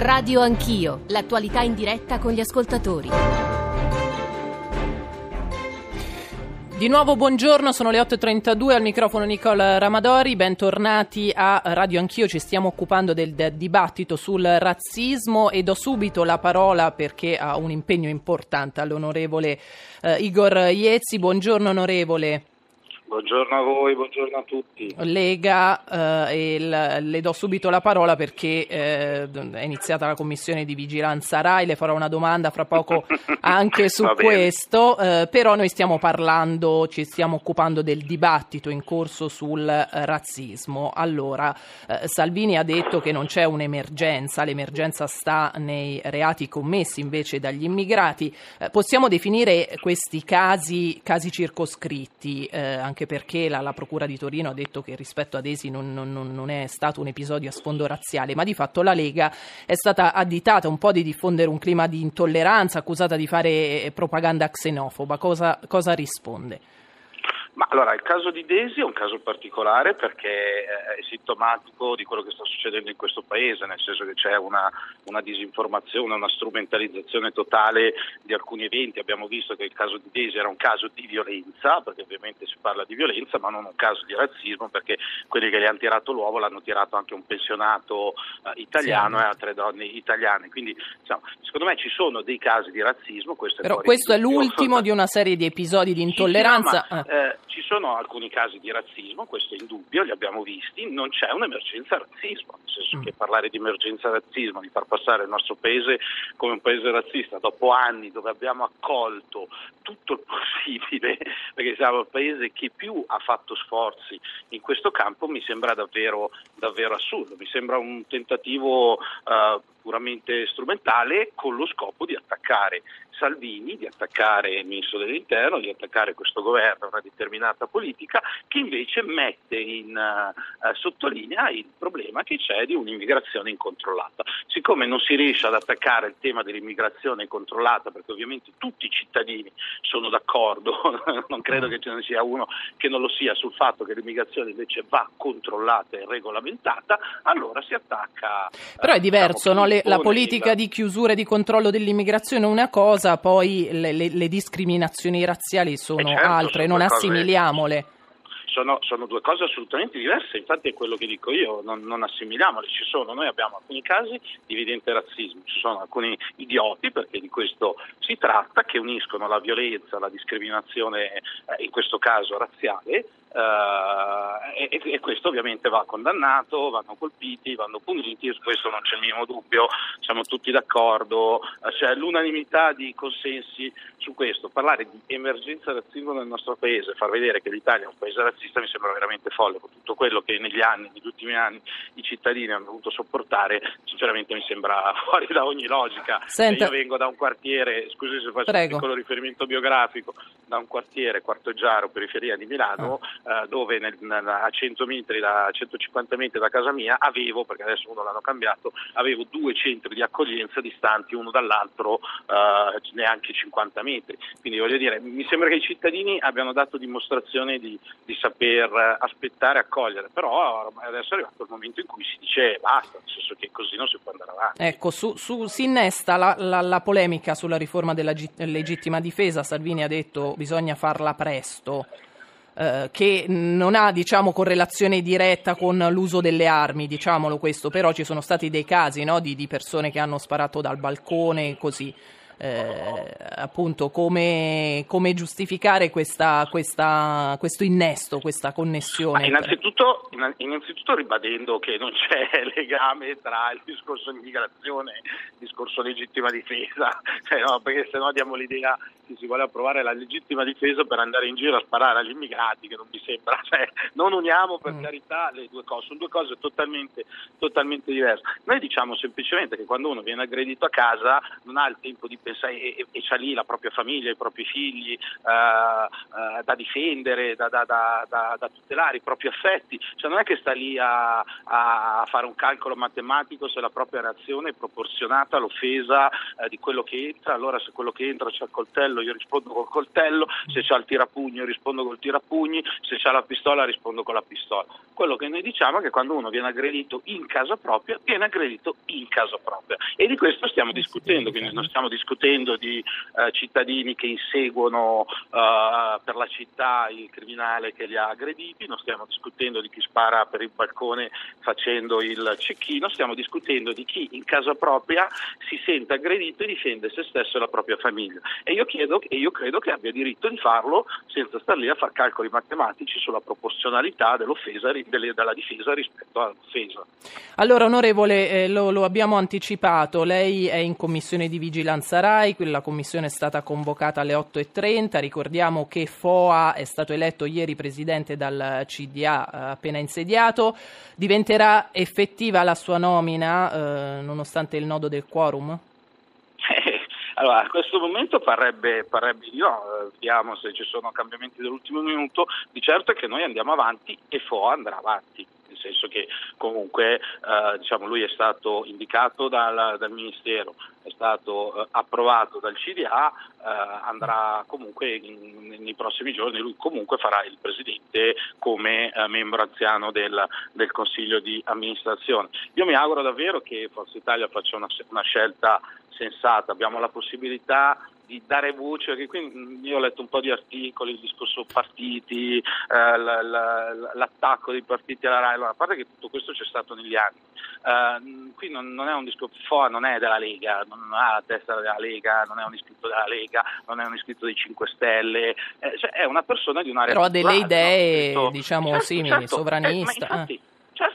Radio Anch'io, l'attualità in diretta con gli ascoltatori. Di nuovo buongiorno, sono le 8.32 al microfono Nicola Ramadori, bentornati a Radio Anch'io, ci stiamo occupando del dibattito sul razzismo e do subito la parola perché ha un impegno importante all'onorevole eh, Igor Iezzi, buongiorno onorevole. Buongiorno a voi, buongiorno a tutti. Lega, eh, l- le do subito la parola perché eh, è iniziata la commissione di vigilanza RAI, le farò una domanda fra poco anche su questo, eh, però noi stiamo parlando, ci stiamo occupando del dibattito in corso sul razzismo. Allora, eh, Salvini ha detto che non c'è un'emergenza, l'emergenza sta nei reati commessi invece dagli immigrati. Eh, possiamo definire questi casi, casi circoscritti, eh, anche anche perché la, la, Procura di Torino ha detto che rispetto ad Esi non, non, non, è stato un episodio a sfondo razziale, ma di fatto la Lega è stata additata un po' di diffondere un clima di intolleranza, accusata di fare propaganda xenofoba. Cosa, cosa risponde? Ma allora, il caso di Desi è un caso particolare perché eh, è sintomatico di quello che sta succedendo in questo paese, nel senso che c'è una, una disinformazione, una strumentalizzazione totale di alcuni eventi. Abbiamo visto che il caso di Desi era un caso di violenza, perché ovviamente si parla di violenza, ma non un caso di razzismo, perché quelli che gli hanno tirato l'uovo l'hanno tirato anche un pensionato eh, italiano sì. e altre donne italiane. Quindi diciamo, secondo me ci sono dei casi di razzismo. Questo Però questo è l'ultimo di una serie di episodi di intolleranza. Sì, sì, ma, eh, ci sono alcuni casi di razzismo, questo è indubbio, li abbiamo visti, non c'è un'emergenza razzismo, nel senso mm. che parlare di emergenza razzismo, di far passare il nostro paese come un paese razzista dopo anni dove abbiamo accolto tutto il possibile, perché siamo il paese che più ha fatto sforzi in questo campo, mi sembra davvero, davvero assurdo, mi sembra un tentativo uh, puramente strumentale con lo scopo di attaccare Salvini, di attaccare il ministro dell'interno, di attaccare questo governo, una determinata politica che invece mette in uh, sottolinea il problema che c'è di un'immigrazione incontrollata. Siccome non si riesce ad attaccare il tema dell'immigrazione incontrollata, perché ovviamente tutti i cittadini sono d'accordo, non credo che ce ne sia uno che non lo sia sul fatto che l'immigrazione invece va controllata e regolamentata, allora si attacca. Però è diverso, diciamo, no? Le, la politica di chiusura e di controllo dell'immigrazione è una cosa cosa, poi le, le, le discriminazioni razziali sono certo, altre, sono non assimiliamole. Sono, sono, due cose assolutamente diverse, infatti è quello che dico io, non, non assimiliamole, ci sono, noi abbiamo alcuni casi di evidente razzismo, ci sono alcuni idioti, perché di questo si tratta, che uniscono la violenza, la discriminazione, eh, in questo caso razziale, Uh, e, e, questo ovviamente va condannato, vanno colpiti, vanno puniti, su questo non c'è il minimo dubbio, siamo tutti d'accordo, uh, c'è l'unanimità di consensi su questo. Parlare di emergenza razzismo nel nostro paese, far vedere che l'Italia è un paese razzista mi sembra veramente folle, con tutto quello che negli anni, negli ultimi anni i cittadini hanno dovuto sopportare, sinceramente mi sembra fuori da ogni logica. Senta. Io vengo da un quartiere, scusi se faccio Prego. un piccolo riferimento biografico, da un quartiere, Quarto Giaro, periferia di Milano, ah eh, dove nel, a 100 metri, da, 150 metri da casa mia avevo, perché adesso uno l'hanno cambiato, avevo due centri di accoglienza distanti uno dall'altro eh, neanche 50 metri. Quindi voglio dire, mi sembra che i cittadini abbiano dato dimostrazione di, di saper aspettare e accogliere, però adesso è arrivato il momento in cui si dice basta, nel senso che così non si può andare avanti. Ecco, su, su, si innesta la, la, la polemica sulla riforma della legittima difesa, Salvini ha detto bisogna farla presto. Eh, che non ha diciamo, correlazione diretta con l'uso delle armi, diciamolo questo, però ci sono stati dei casi no, di, di persone che hanno sparato dal balcone e così eh, appunto come, come giustificare questa, questa, questo innesto, questa connessione? Innanzitutto, innanzitutto, ribadendo che non c'è legame tra il discorso immigrazione e il discorso legittima difesa, cioè, no, perché se no diamo l'idea che si vuole approvare la legittima difesa per andare in giro a sparare agli immigrati, che non mi sembra, cioè, non uniamo per mm. carità le due cose, sono due cose totalmente, totalmente diverse. Noi diciamo semplicemente che quando uno viene aggredito a casa non ha il tempo di pensare e, e, c'ha lì la propria famiglia, i propri figli uh, uh, da difendere, da, da, da, da, tutelare, i propri affetti, cioè non è che sta lì a, a, fare un calcolo matematico se la propria reazione è proporzionata all'offesa uh, di quello che entra, allora se quello che entra c'è il coltello coltello io rispondo col coltello, se c'ha il tirapugno rispondo col tirapugni, se c'ha la pistola rispondo con la pistola. Quello che noi diciamo è che quando uno viene aggredito in casa propria, viene aggredito in casa propria e di questo stiamo discutendo, quindi non stiamo discutendo di eh, cittadini che inseguono eh, per la città il criminale che li ha aggrediti, non stiamo discutendo di chi spara per il balcone facendo il cecchino, stiamo discutendo di chi in casa propria si sente aggredito e difende se stesso e la propria famiglia. E io, chiedo, e io credo che abbia diritto di farlo senza star lì a fare calcoli matematici sulla proporzionalità dell'offesa, della difesa rispetto all'offesa. Allora, onorevole, eh, lo, lo, abbiamo anticipato, lei è in commissione di vigilanza RAI, la commissione è stata convocata alle 8.30, ricordiamo che FOA è stato eletto ieri presidente dal CDA eh, appena insediato, diventerà effettiva la sua nomina eh, nonostante il nodo del quorum? Allora, a questo momento parrebbe, di no, eh, vediamo se ci sono cambiamenti dell'ultimo minuto, di certo è che noi andiamo avanti e FOA andrà avanti nel senso che comunque eh, diciamo, lui è stato indicato dal, dal Ministero, è stato eh, approvato dal CDA, eh, andrà comunque in, nei prossimi giorni, lui comunque farà il Presidente come eh, membro anziano del, del, Consiglio di amministrazione. Io mi auguro davvero che Forza Italia faccia una, una scelta sensata, abbiamo la possibilità di dare voce, perché qui io ho letto un po' di articoli, il discorso partiti, eh, l'attacco dei partiti alla RAI, allora, a parte che tutto questo c'è stato negli anni, eh, qui non, non, è un discorso, FOA non è della Lega, non ha la testa della Lega, non è un iscritto della Lega, non è un iscritto dei 5 Stelle, eh, cioè è una persona di un'area Però ha delle idee, no? diciamo, certo, simili, certo, sovranista. Eh, infatti,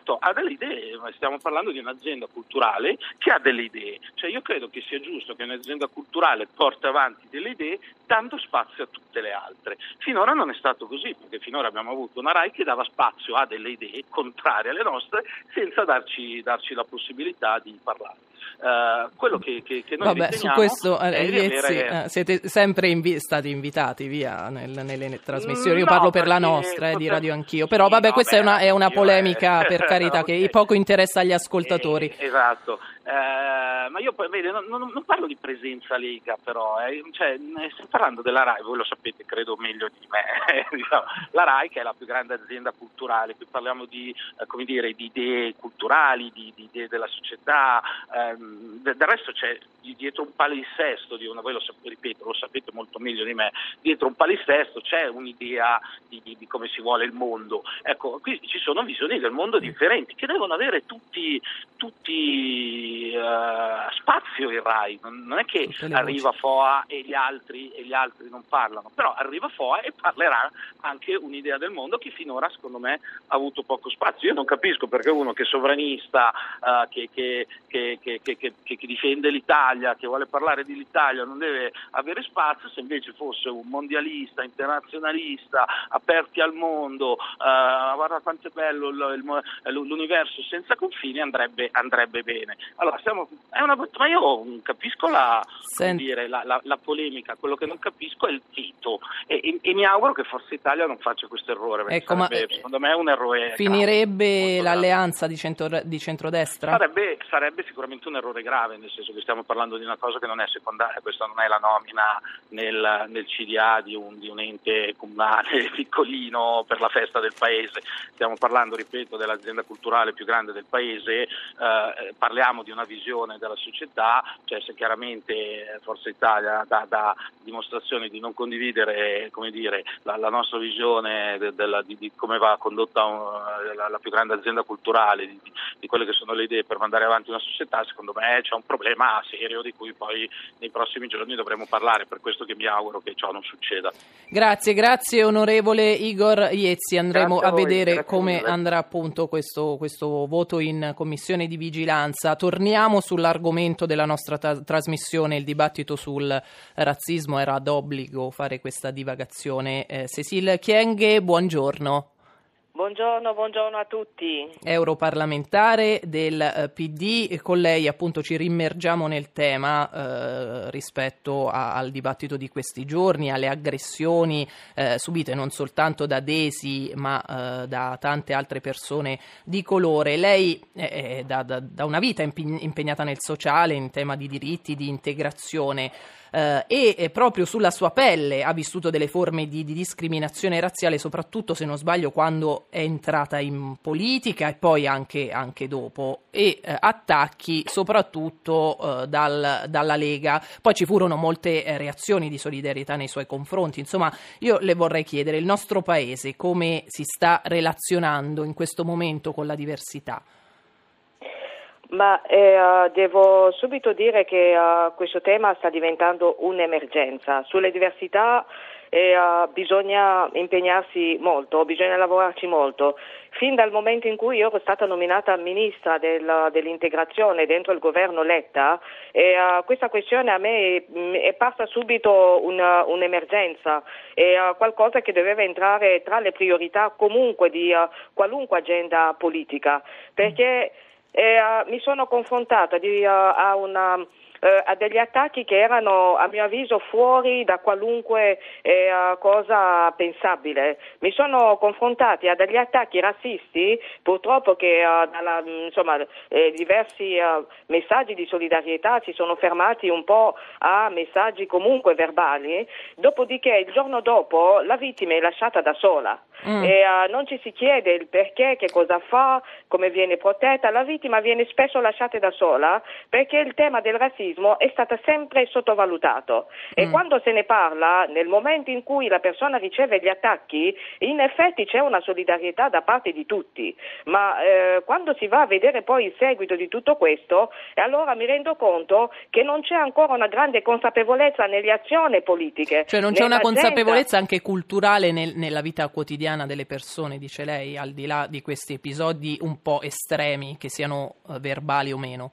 Certo, ha delle idee, stiamo parlando di un'azienda culturale che ha delle idee, cioè io credo che sia giusto che un'azienda culturale porti avanti delle idee dando spazio a tutte le altre. Finora non è stato così, perché finora abbiamo avuto una RAI che dava spazio a delle idee contrarie alle nostre senza darci, darci la possibilità di parlare. Uh, quello che, che, che noi Vabbè, su questo eh, Iezzi, avere... eh, siete sempre invi- stati invitati via nel, nelle trasmissioni. Io no, parlo per la nostra eh, di Radio Anch'io, però vabbè, no, questa beh, è, una, è una polemica per carità okay. che poco interessa agli ascoltatori. Eh, esatto. Eh, ma io vede, non, non, non, parlo di presenza Lega, però, eh, cioè, sto parlando della RAI, voi lo sapete credo meglio di me. diciamo, la RAI che è la più grande azienda culturale, qui parliamo di, eh, dire, di idee culturali, di, di, idee della società, ehm, del resto c'è dietro un palinsesto di una, voi lo ripeto, lo sapete molto meglio di me, dietro un palinsesto c'è un'idea di, di, come si vuole il mondo. Ecco, qui ci sono visioni del mondo differenti che devono avere tutti, tutti uh, spazio il RAI, non, non è che arriva FOA e gli, altri, e gli, altri, non parlano, però arriva FOA e parlerà anche un'idea del mondo che finora secondo me ha avuto poco spazio. Io non capisco perché uno che è sovranista, uh, che, che, che, che, difende l'Italia, che vuole parlare dell'Italia, non deve avere spazio, se invece fosse un mondialista, internazionalista, aperti al mondo, uh, guarda quanto è bello l'universo senza confini, andrebbe, andrebbe bene. Allora, stiamo, una, ma io capisco la, dire, la, la, la, polemica, quello che non capisco è il veto e, e, e, mi auguro che Forza Italia non faccia questo errore, ecco, sarebbe, ma, secondo me è un errore. Finirebbe grave, l'alleanza di, centro, di, centrodestra? Sarebbe, sarebbe, sicuramente un errore grave, nel senso che stiamo parlando di una cosa che non è secondaria, questa non è la nomina nel, nel CDA di un, di un ente comunale piccolino per la festa del paese, stiamo parlando, ripeto, dell'azienda culturale più grande del paese, eh, parliamo di una visione della società, cioè se chiaramente Forza Italia dà, dà dimostrazione di non condividere dire, la, la, nostra visione de, de la, di, di, come va condotta un, la, la, più grande azienda culturale, di, di, quelle che sono le idee per mandare avanti una società, secondo me c'è un problema serio di cui poi nei prossimi giorni dovremo parlare, per questo che mi auguro che ciò non succeda. Grazie, grazie onorevole Igor Iezzi, andremo a, a, vedere come andrà appunto questo, questo voto in commissione di vigilanza. Torniamo sull'argomento della nostra ta- trasmissione, il dibattito sul razzismo, era d'obbligo fare questa divagazione. Eh, Cecil Chienghe, buongiorno. Buongiorno, buongiorno, a tutti. Europarlamentare del eh, PD, con lei appunto ci rimmergiamo nel tema eh, rispetto a, al dibattito di questi giorni, alle aggressioni eh, subite non soltanto da Desi ma eh, da tante altre persone di colore. Lei è da, da, da una vita impegnata nel sociale, in tema di diritti, di integrazione. Eh, e proprio sulla sua pelle ha vissuto delle forme di, di, discriminazione razziale, soprattutto se non sbaglio quando è entrata in politica e poi anche, anche dopo, e eh, attacchi soprattutto eh, dal, dalla Lega. Poi ci furono molte eh, reazioni di solidarietà nei suoi confronti. Insomma, io le vorrei chiedere, il nostro paese come si sta relazionando in questo momento con la diversità? Ma eh, devo subito dire che uh, questo tema sta diventando un'emergenza. Sulle diversità eh, uh, bisogna impegnarsi molto, bisogna lavorarci molto. Fin dal momento in cui io ero stata nominata ministra del, dell'integrazione dentro il governo Letta, eh, questa questione a me mm, è passa subito una, un'emergenza, è qualcosa che doveva entrare tra le priorità comunque di qualunque agenda politica, perché e, uh, mi sono confrontata di, uh, a una eh, a degli attacchi che erano a mio avviso fuori da qualunque eh, cosa pensabile. Mi sono confrontati a degli attacchi razzisti, purtroppo che eh, dalla, insomma, eh, diversi eh, messaggi di solidarietà si sono fermati un po' a messaggi comunque verbali, dopodiché il giorno dopo la vittima è lasciata da sola. Mm. E, uh, non ci si chiede il perché, che cosa fa, come viene protetta, la vittima viene spesso lasciata da sola perché il tema del razzismo razzismo è stato sempre sottovalutato e mm. quando se ne parla, nel momento in cui la persona riceve gli attacchi, in effetti c'è una solidarietà da parte di tutti, ma eh, quando si va a vedere poi il seguito di tutto questo, allora mi rendo conto che non c'è ancora una grande consapevolezza nelle azioni politiche. Cioè non c'è una consapevolezza anche culturale nel, nella vita quotidiana delle persone, dice lei, al di là di questi episodi un po' estremi, che siano uh, verbali o meno.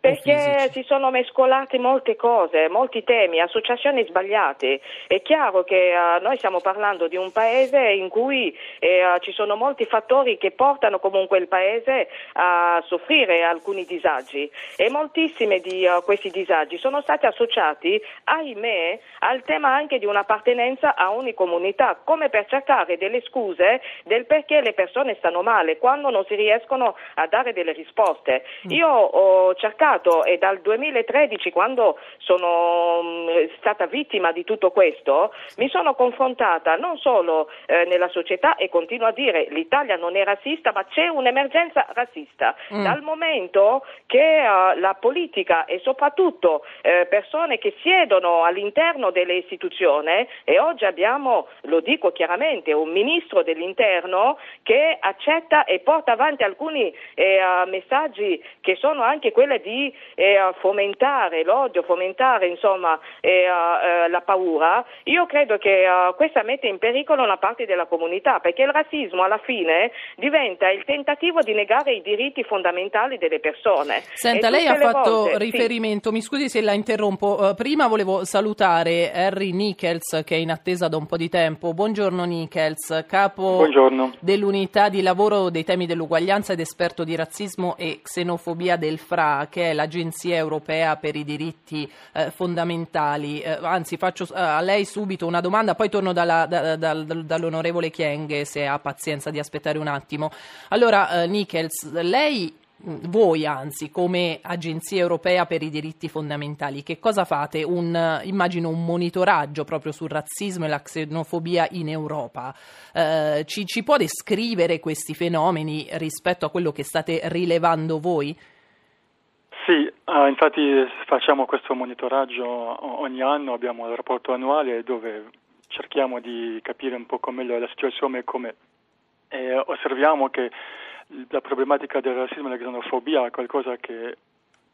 Perché si sono mescolate molte cose, molti temi, associazioni sbagliate. È chiaro che uh, noi stiamo parlando di un paese in cui uh, ci sono molti fattori che portano comunque il paese a soffrire alcuni disagi e moltissimi di uh, questi disagi sono stati associati, ahimè, al tema anche di un'appartenenza a ogni comunità, come per cercare delle scuse del perché le persone stanno male quando non si riescono a dare delle risposte. Mm. Io cercato e dal 2013 quando sono mh, mm, stata vittima di tutto questo mi sono confrontata non solo eh, nella società e continuo a dire l'Italia non è razzista ma c'è un'emergenza razzista mm. dal momento che uh, la politica e soprattutto eh, persone che siedono all'interno delle istituzioni e oggi abbiamo, lo dico chiaramente, un ministro dell'interno che accetta e porta avanti alcuni eh, messaggi che sono anche quelli quella di eh, fomentare l'odio, fomentare insomma, eh, eh, la paura, io credo che eh, questa mette in pericolo una parte della comunità, perché il razzismo alla fine diventa il tentativo di negare i diritti fondamentali delle persone. Senta, lei ha fatto volte, riferimento, sì. mi scusi se la interrompo, uh, prima volevo salutare Harry Nichols che è in attesa da un po' di tempo. Buongiorno Nichols, capo Buongiorno. dell'unità di lavoro dei temi dell'uguaglianza ed esperto di razzismo e xenofobia del FRA che è l'Agenzia Europea per i diritti eh, fondamentali. Eh, anzi, faccio eh, a lei subito una domanda, poi torno dalla, da, da, dall'onorevole Chienghe se ha pazienza di aspettare un attimo. Allora, eh, Nichols, lei voi anzi come Agenzia Europea per i diritti fondamentali che cosa fate? Un, immagino un monitoraggio proprio sul razzismo e la xenofobia in Europa. Eh, ci, ci può descrivere questi fenomeni rispetto a quello che state rilevando voi? Sì, uh, infatti facciamo questo monitoraggio ogni anno, abbiamo il rapporto annuale dove cerchiamo di capire un po' meglio la situazione e come e osserviamo che la problematica del razzismo e della xenofobia è qualcosa che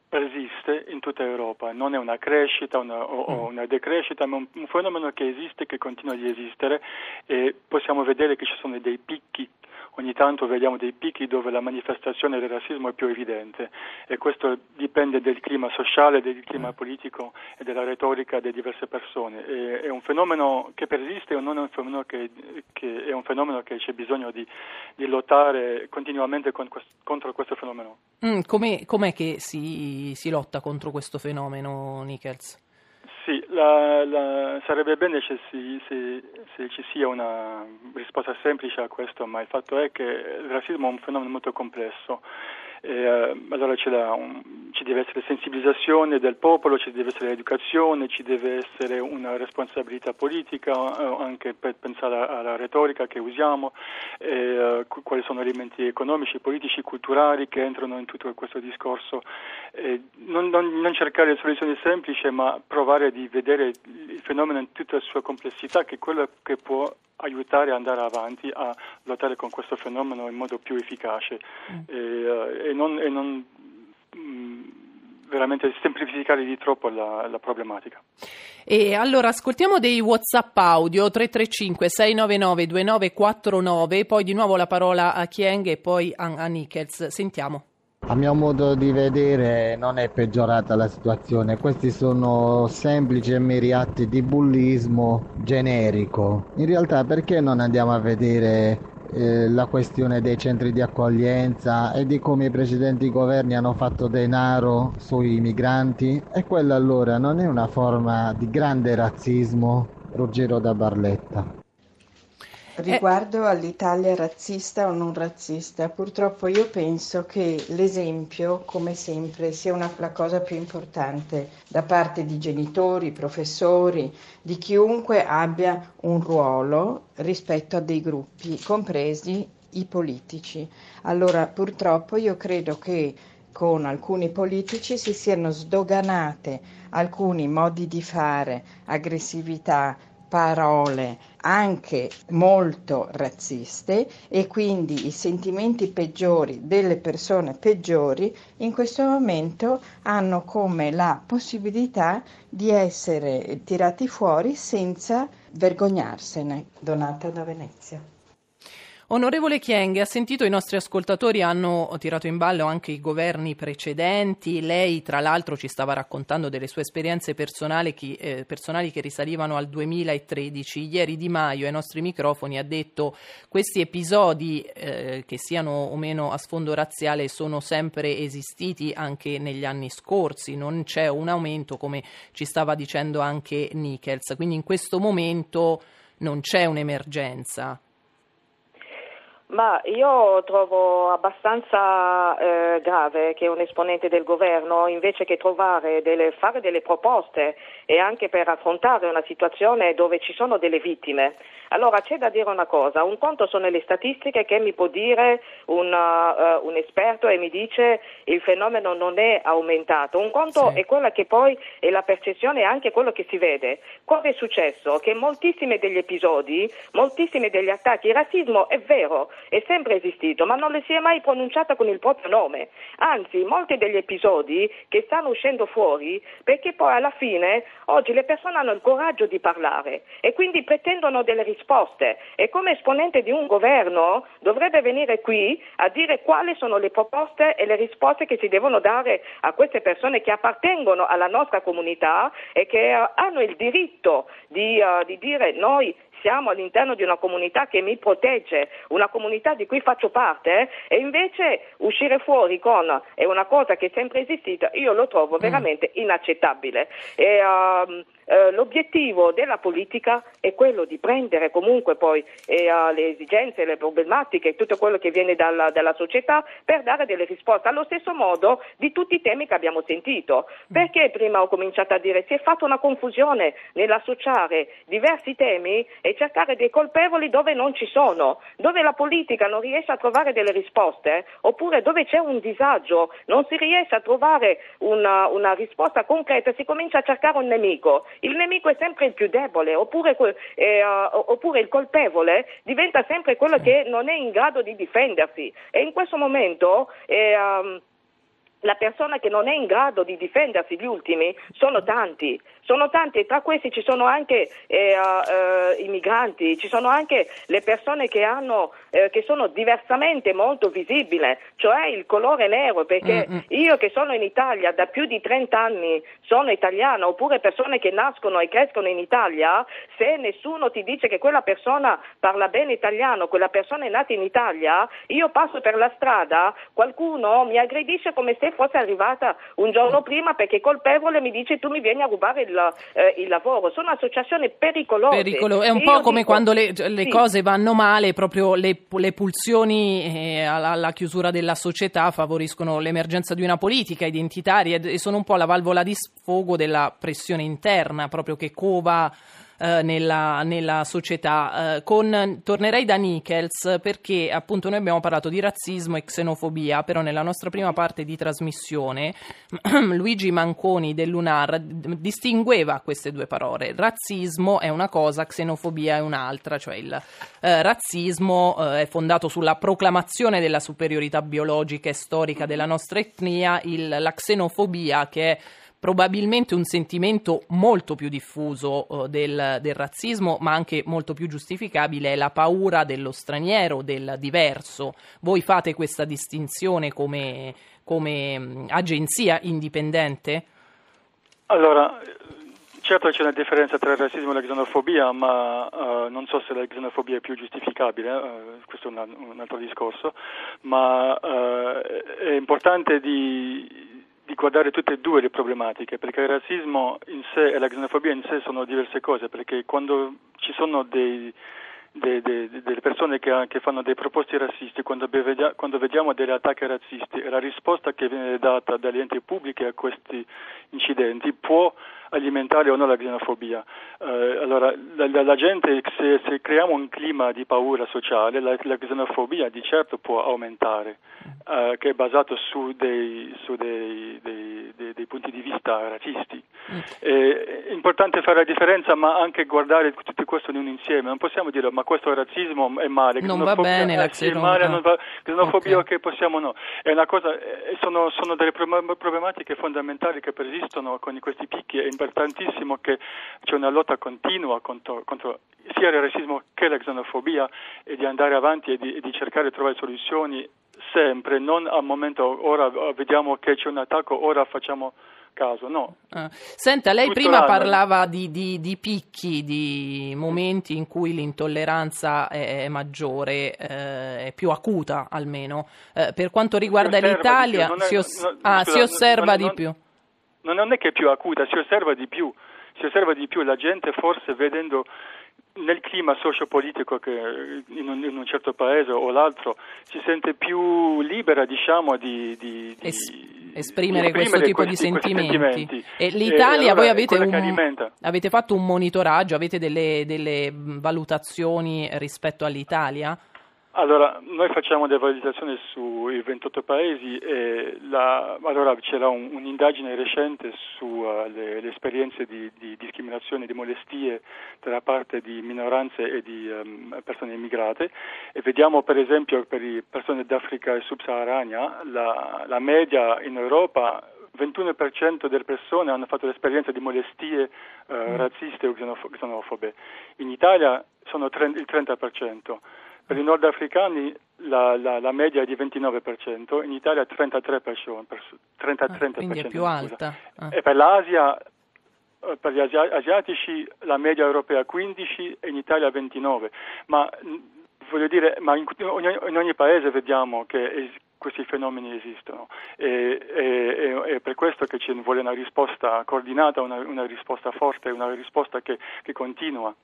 persiste in tutta Europa, non è una crescita una, o, o, mm. una decrescita, ma un, un fenomeno che esiste, che continua di esistere e possiamo vedere che ci sono dei picchi ogni tanto vediamo dei picchi dove la manifestazione del razzismo è più evidente e questo dipende del clima sociale, del clima mm. politico e della retorica di diverse persone. E, è un fenomeno che persiste o non è un fenomeno che, che, è un fenomeno che c'è bisogno di, di lottare continuamente con, contro questo fenomeno. Mm, com'è, com'è, che si, si lotta contro questo fenomeno, Nichols? Sì, la, la, sarebbe bene se, se, se, ci sia una risposta semplice a questo, ma il fatto è che il razzismo è un fenomeno molto complesso eh, allora un, ci deve essere sensibilizzazione del popolo, ci deve essere educazione, ci deve essere una responsabilità politica, eh, anche per pensare alla retorica che usiamo, eh, quali sono elementi economici, politici, culturali che entrano in tutto questo discorso. Non, non, non, cercare soluzioni semplici, ma provare a vedere il fenomeno in tutta la sua complessità, che è quello che può aiutare ad andare avanti a lottare con questo fenomeno in modo più efficace mm. e, e, non, e non mm, veramente semplificare di troppo la, la, problematica. E allora ascoltiamo dei WhatsApp audio 335 699 2949, poi di nuovo la parola a Chieng e poi a, a Nichols. Sentiamo. A mio modo di vedere non è peggiorata la situazione, questi sono semplici e meri atti di bullismo generico. In realtà perché non andiamo a vedere eh, la questione dei centri di accoglienza e di come i precedenti governi hanno fatto denaro sui migranti? E quella allora non è una forma di grande razzismo, Ruggero da Barletta. Riguardo all'Italia razzista o non razzista, purtroppo io penso che l'esempio, come sempre, sia una, la cosa più importante da parte di genitori, professori, di chiunque abbia un ruolo rispetto a dei gruppi, compresi i politici. Allora, purtroppo io credo che con alcuni politici si siano sdoganate alcuni modi di fare, aggressività, parole anche molto razziste e quindi i sentimenti peggiori delle persone peggiori in questo momento hanno come la possibilità di essere tirati fuori senza vergognarsene. Donata da Venezia. Onorevole Chieng, ha sentito i nostri ascoltatori hanno tirato in ballo anche i governi precedenti. Lei, tra l'altro, ci stava raccontando delle sue esperienze personali, che, eh, personali che risalivano al 2013. Ieri Di Maio ai nostri microfoni ha detto che questi episodi, eh, che siano o meno a sfondo razziale, sono sempre esistiti anche negli anni scorsi. Non c'è un aumento, come ci stava dicendo anche Nichols. Quindi in questo momento non c'è un'emergenza. Ma io trovo abbastanza eh, grave che un esponente del governo, invece che delle, fare delle proposte e anche per affrontare una situazione dove ci sono delle vittime, allora c'è da dire una cosa, un conto sono le statistiche che mi può dire un, uh, un esperto e mi dice il fenomeno non è aumentato, un conto sì. è quella che poi è la percezione e anche quello che si vede. Cosa è successo? Che moltissimi degli episodi, moltissimi degli attacchi, il razzismo è vero, è sempre esistito, ma non le si è mai pronunciata con il proprio nome. Anzi, molti degli episodi che stanno uscendo fuori, perché poi alla fine oggi le persone hanno il coraggio di parlare e quindi pretendono delle risposte e come esponente di un governo dovrebbe venire qui a dire quali sono le proposte e le risposte che si devono dare a queste persone che appartengono alla nostra comunità e che uh, hanno il diritto di, uh, di dire noi siamo all'interno di una comunità che mi protegge, una comunità di cui faccio parte eh, e invece uscire fuori con è una cosa che è sempre esistita, io lo trovo mm. veramente inaccettabile. E, uh, eh, l'obiettivo della politica è quello di prendere comunque poi eh, le esigenze, le problematiche, tutto quello che viene dalla, dalla, società per dare delle risposte. Allo stesso modo di tutti i temi che abbiamo sentito. Perché prima ho cominciato a dire si è fatta una confusione nell'associare diversi temi e cercare dei colpevoli dove non ci sono, dove la politica non riesce a trovare delle risposte oppure dove c'è un disagio, non si riesce a trovare una, una risposta concreta, si comincia a cercare un nemico il nemico è sempre il più debole, oppure, eh, oppure il colpevole diventa sempre quello che non è in grado di difendersi. E in questo momento eh, um, la persona che non è in grado di difendersi, gli ultimi, sono tanti, sono tanti e tra questi ci sono anche eh, uh, i migranti, ci sono anche le persone che, hanno, eh, che sono diversamente molto visibili, cioè il colore nero, perché mm-hmm. io che sono in Italia da più di 30 anni, sono italiana, oppure persone che nascono e crescono in Italia, se nessuno ti dice che quella persona parla bene italiano, quella persona è nata in Italia, io passo per la strada, qualcuno mi aggredisce come se lei fosse arrivata un giorno prima perché colpevole mi dice tu mi vieni a rubare il, eh, il lavoro. Sono associazioni pericolose. Pericolo. È un po' come dico, quando le, le sì. cose vanno male, proprio le, le pulsioni eh, alla, alla, chiusura della società favoriscono l'emergenza di una politica identitaria e sono un po' la valvola di sfogo della pressione interna, proprio che cova eh, nella, nella, società. Eh, con, tornerei da Nichols perché appunto noi abbiamo parlato di razzismo e xenofobia, però nella nostra prima parte di trasmissione Luigi Manconi dell'UNAR distingueva queste due parole. Razzismo è una cosa, xenofobia è un'altra, cioè il eh, razzismo eh, è fondato sulla proclamazione della superiorità biologica e storica della nostra etnia, il, la xenofobia che è probabilmente un sentimento molto più diffuso uh, del, del, razzismo, ma anche molto più giustificabile, è la paura dello straniero, del diverso. Voi fate questa distinzione come, come agenzia indipendente? Allora, certo c'è una differenza tra il razzismo e la xenofobia, ma uh, non so se la xenofobia è più giustificabile, uh, questo è un, un, altro discorso, ma è importante di di guardare tutte e due le problematiche, perché il razzismo in sé e la xenofobia in sé sono diverse cose, perché quando ci sono dei, de, de, delle persone che, che, fanno dei proposti razzisti, quando, bevedia, quando, vediamo degli attacchi razzisti, la risposta che viene data dagli enti pubblici a questi incidenti può alimentare o no la xenofobia. Eh, allora, la, la, la gente, se, se, creiamo un clima di paura sociale, la, la xenofobia di certo può aumentare, eh, che è basato su dei, su dei, dei, dei punti di vista razzisti. È importante fare la differenza, ma anche guardare tutto questo in un insieme. Non possiamo dire ma questo razzismo è male, non va bene la xenofobia, non va, xenofobia okay. che possiamo no. È una cosa, sono, sono, delle problematiche fondamentali che persistono con questi picchi. Importantissimo che c'è una lotta continua contro, contro sia il razzismo che la xenofobia e di andare avanti e di, e di cercare di trovare soluzioni sempre, non al momento ora vediamo che c'è un attacco, ora facciamo caso, no. Ah. Senta, lei Tutto prima l'anno. parlava di, di, di, picchi, di momenti in cui l'intolleranza è, è maggiore, eh, è più acuta almeno. Eh, per quanto riguarda l'Italia, si, ah, si, osserva di più. Non è che è più acuta, si osserva di più. Si osserva di più, la gente forse vedendo nel clima sociopolitico che in un, in un, certo paese o l'altro si sente più libera diciamo di, di, di es- esprimere, di questo tipo questi, di sentimenti. sentimenti. E l'Italia, e allora voi avete, un, avete, fatto un monitoraggio, avete delle, delle valutazioni rispetto all'Italia? Allora, noi facciamo delle valutazioni sui 28 paesi e la, allora c'era un, un'indagine recente sulle uh, esperienze di, di, discriminazione, di molestie da parte di minoranze e di um, persone immigrate e vediamo per esempio per le persone d'Africa subsahariana la, la media in Europa 21% delle persone hanno fatto l'esperienza di molestie uh, razziste o xenofobe. In Italia sono il 30%. Per i nordafricani la, la, la, media è di 29%, in Italia 33%. 30, 30% ah, quindi è più alta. Ah. E per l'Asia, eh, per gli asiatici, la media europea è 15 e in Italia 29%. Ma voglio dire, ma in, in ogni paese vediamo che questi fenomeni esistono e, e, e, per questo che ci vuole una risposta coordinata, una, una risposta forte, una risposta che, che, continua.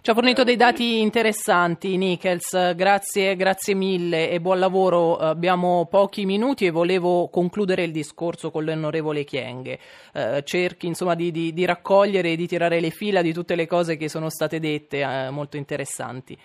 Ci ha fornito dei dati interessanti Nichols, grazie, grazie mille e buon lavoro. Abbiamo pochi minuti e volevo concludere il discorso con l'onorevole Chienghe. Eh, cerchi insomma di, di, di, raccogliere e di tirare le fila di tutte le cose che sono state dette, eh, molto interessanti.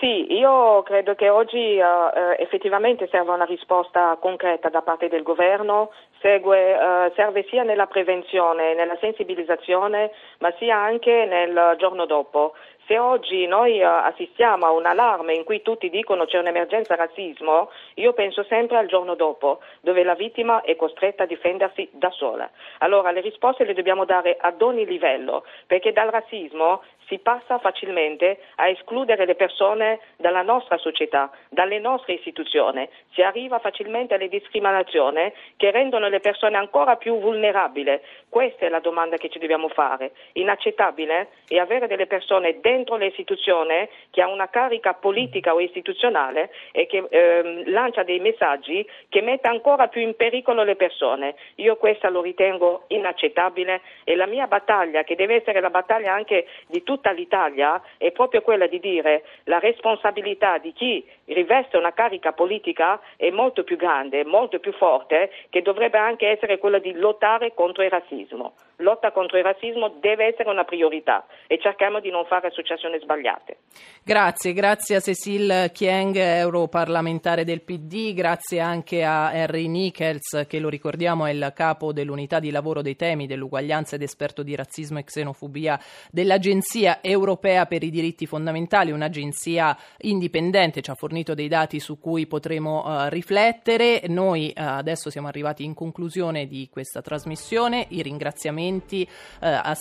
Sì, io credo che oggi uh, effettivamente serva una risposta concreta da parte del governo, Segue, uh, serve sia nella prevenzione, nella sensibilizzazione, ma sia anche nel giorno dopo. Se oggi noi assistiamo a un allarme in cui tutti dicono c'è un'emergenza razzismo, io penso sempre al giorno dopo, dove la vittima è costretta a difendersi da sola. Allora le risposte le dobbiamo dare ad ogni livello, perché dal razzismo si passa facilmente a escludere le persone dalla nostra società, dalle nostre istituzioni, si arriva facilmente alle discriminazioni che rendono le persone ancora più vulnerabili. Questa è la domanda che ci dobbiamo fare. Inaccettabile è avere delle persone dentro dentro l'istituzione, che ha una carica politica o istituzionale e che ehm, lancia dei messaggi che mette ancora più in pericolo le persone. Io questa lo ritengo inaccettabile e la mia battaglia, che deve essere la battaglia anche di tutta l'Italia, è proprio quella di dire la responsabilità di chi riveste una carica politica è molto più grande, molto più forte, che dovrebbe anche essere quella di lottare contro il razzismo. Lotta contro il razzismo deve essere una priorità e cerchiamo di non fare associazioni sbagliate. Grazie, grazie a Cecil Chieng, europarlamentare del PD, grazie anche a Henry Nichols, che lo ricordiamo è il capo dell'unità di lavoro dei temi dell'uguaglianza ed esperto di razzismo e xenofobia dell'Agenzia europea per i diritti fondamentali, un'agenzia indipendente, ci ha fornito dei dati su cui potremo uh, riflettere. Noi uh, adesso siamo arrivati in conclusione di questa trasmissione, i ringraziamenti uh, a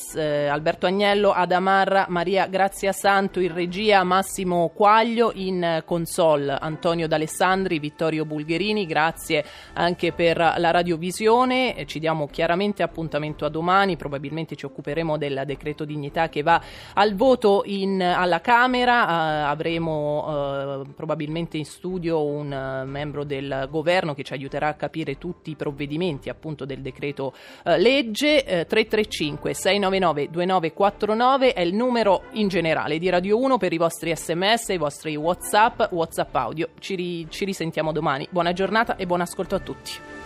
Alberto Agnello, Adamarra, Maria Grazia Santo in regia, Massimo Quaglio in console, Antonio D'Alessandri, Vittorio Bulgherini, grazie anche per la radiovisione, ci diamo chiaramente appuntamento a domani, probabilmente ci occuperemo del decreto dignità che va al voto in, alla Camera, avremo probabilmente in studio un uh, membro del governo che ci aiuterà a capire tutti i provvedimenti appunto del decreto uh, legge. Uh, 335 699 2949 è il numero in generale di Radio 1 per i vostri sms, i vostri whatsapp, whatsapp audio. Ci, ri- ci risentiamo domani. Buona giornata e buon ascolto a tutti.